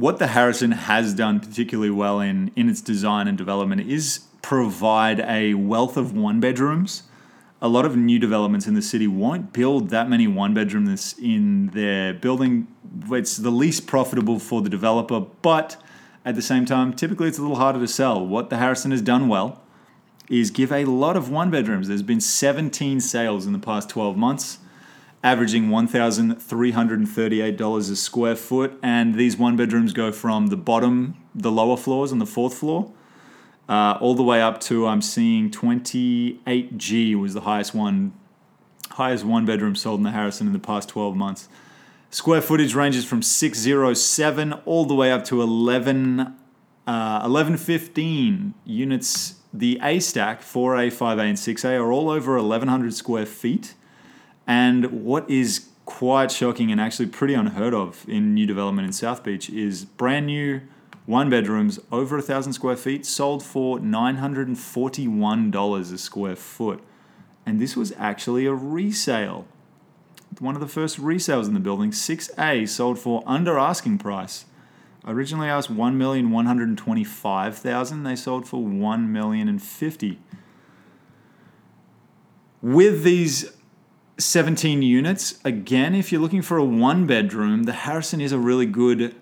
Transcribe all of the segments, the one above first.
what the Harrison has done particularly well in in its design and development is provide a wealth of one bedrooms. A lot of new developments in the city won't build that many one bedrooms in their building. It's the least profitable for the developer, but at the same time, typically it's a little harder to sell. What the Harrison has done well is give a lot of one bedrooms. There's been 17 sales in the past 12 months averaging $1,338 a square foot. And these one bedrooms go from the bottom, the lower floors on the fourth floor, uh, all the way up to I'm seeing 28G was the highest one, highest one bedroom sold in the Harrison in the past 12 months. Square footage ranges from 607 all the way up to 11, uh, 1115 units. The A stack, 4A, 5A, and 6A are all over 1,100 square feet. And what is quite shocking and actually pretty unheard of in new development in South Beach is brand new one bedrooms over a thousand square feet sold for $941 a square foot. And this was actually a resale. One of the first resales in the building, 6A, sold for under asking price. Originally asked 1,125,000, they sold for 1,050,000. With these 17 units. Again, if you're looking for a one bedroom, the Harrison is a really good.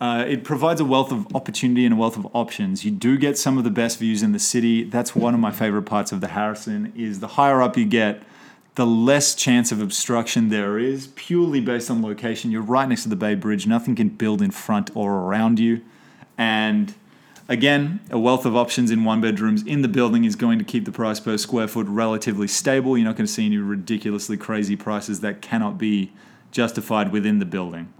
Uh, it provides a wealth of opportunity and a wealth of options. You do get some of the best views in the city. That's one of my favorite parts of the Harrison. Is the higher up you get, the less chance of obstruction there is, purely based on location. You're right next to the Bay Bridge. Nothing can build in front or around you, and Again, a wealth of options in one bedrooms in the building is going to keep the price per square foot relatively stable. You're not going to see any ridiculously crazy prices that cannot be justified within the building.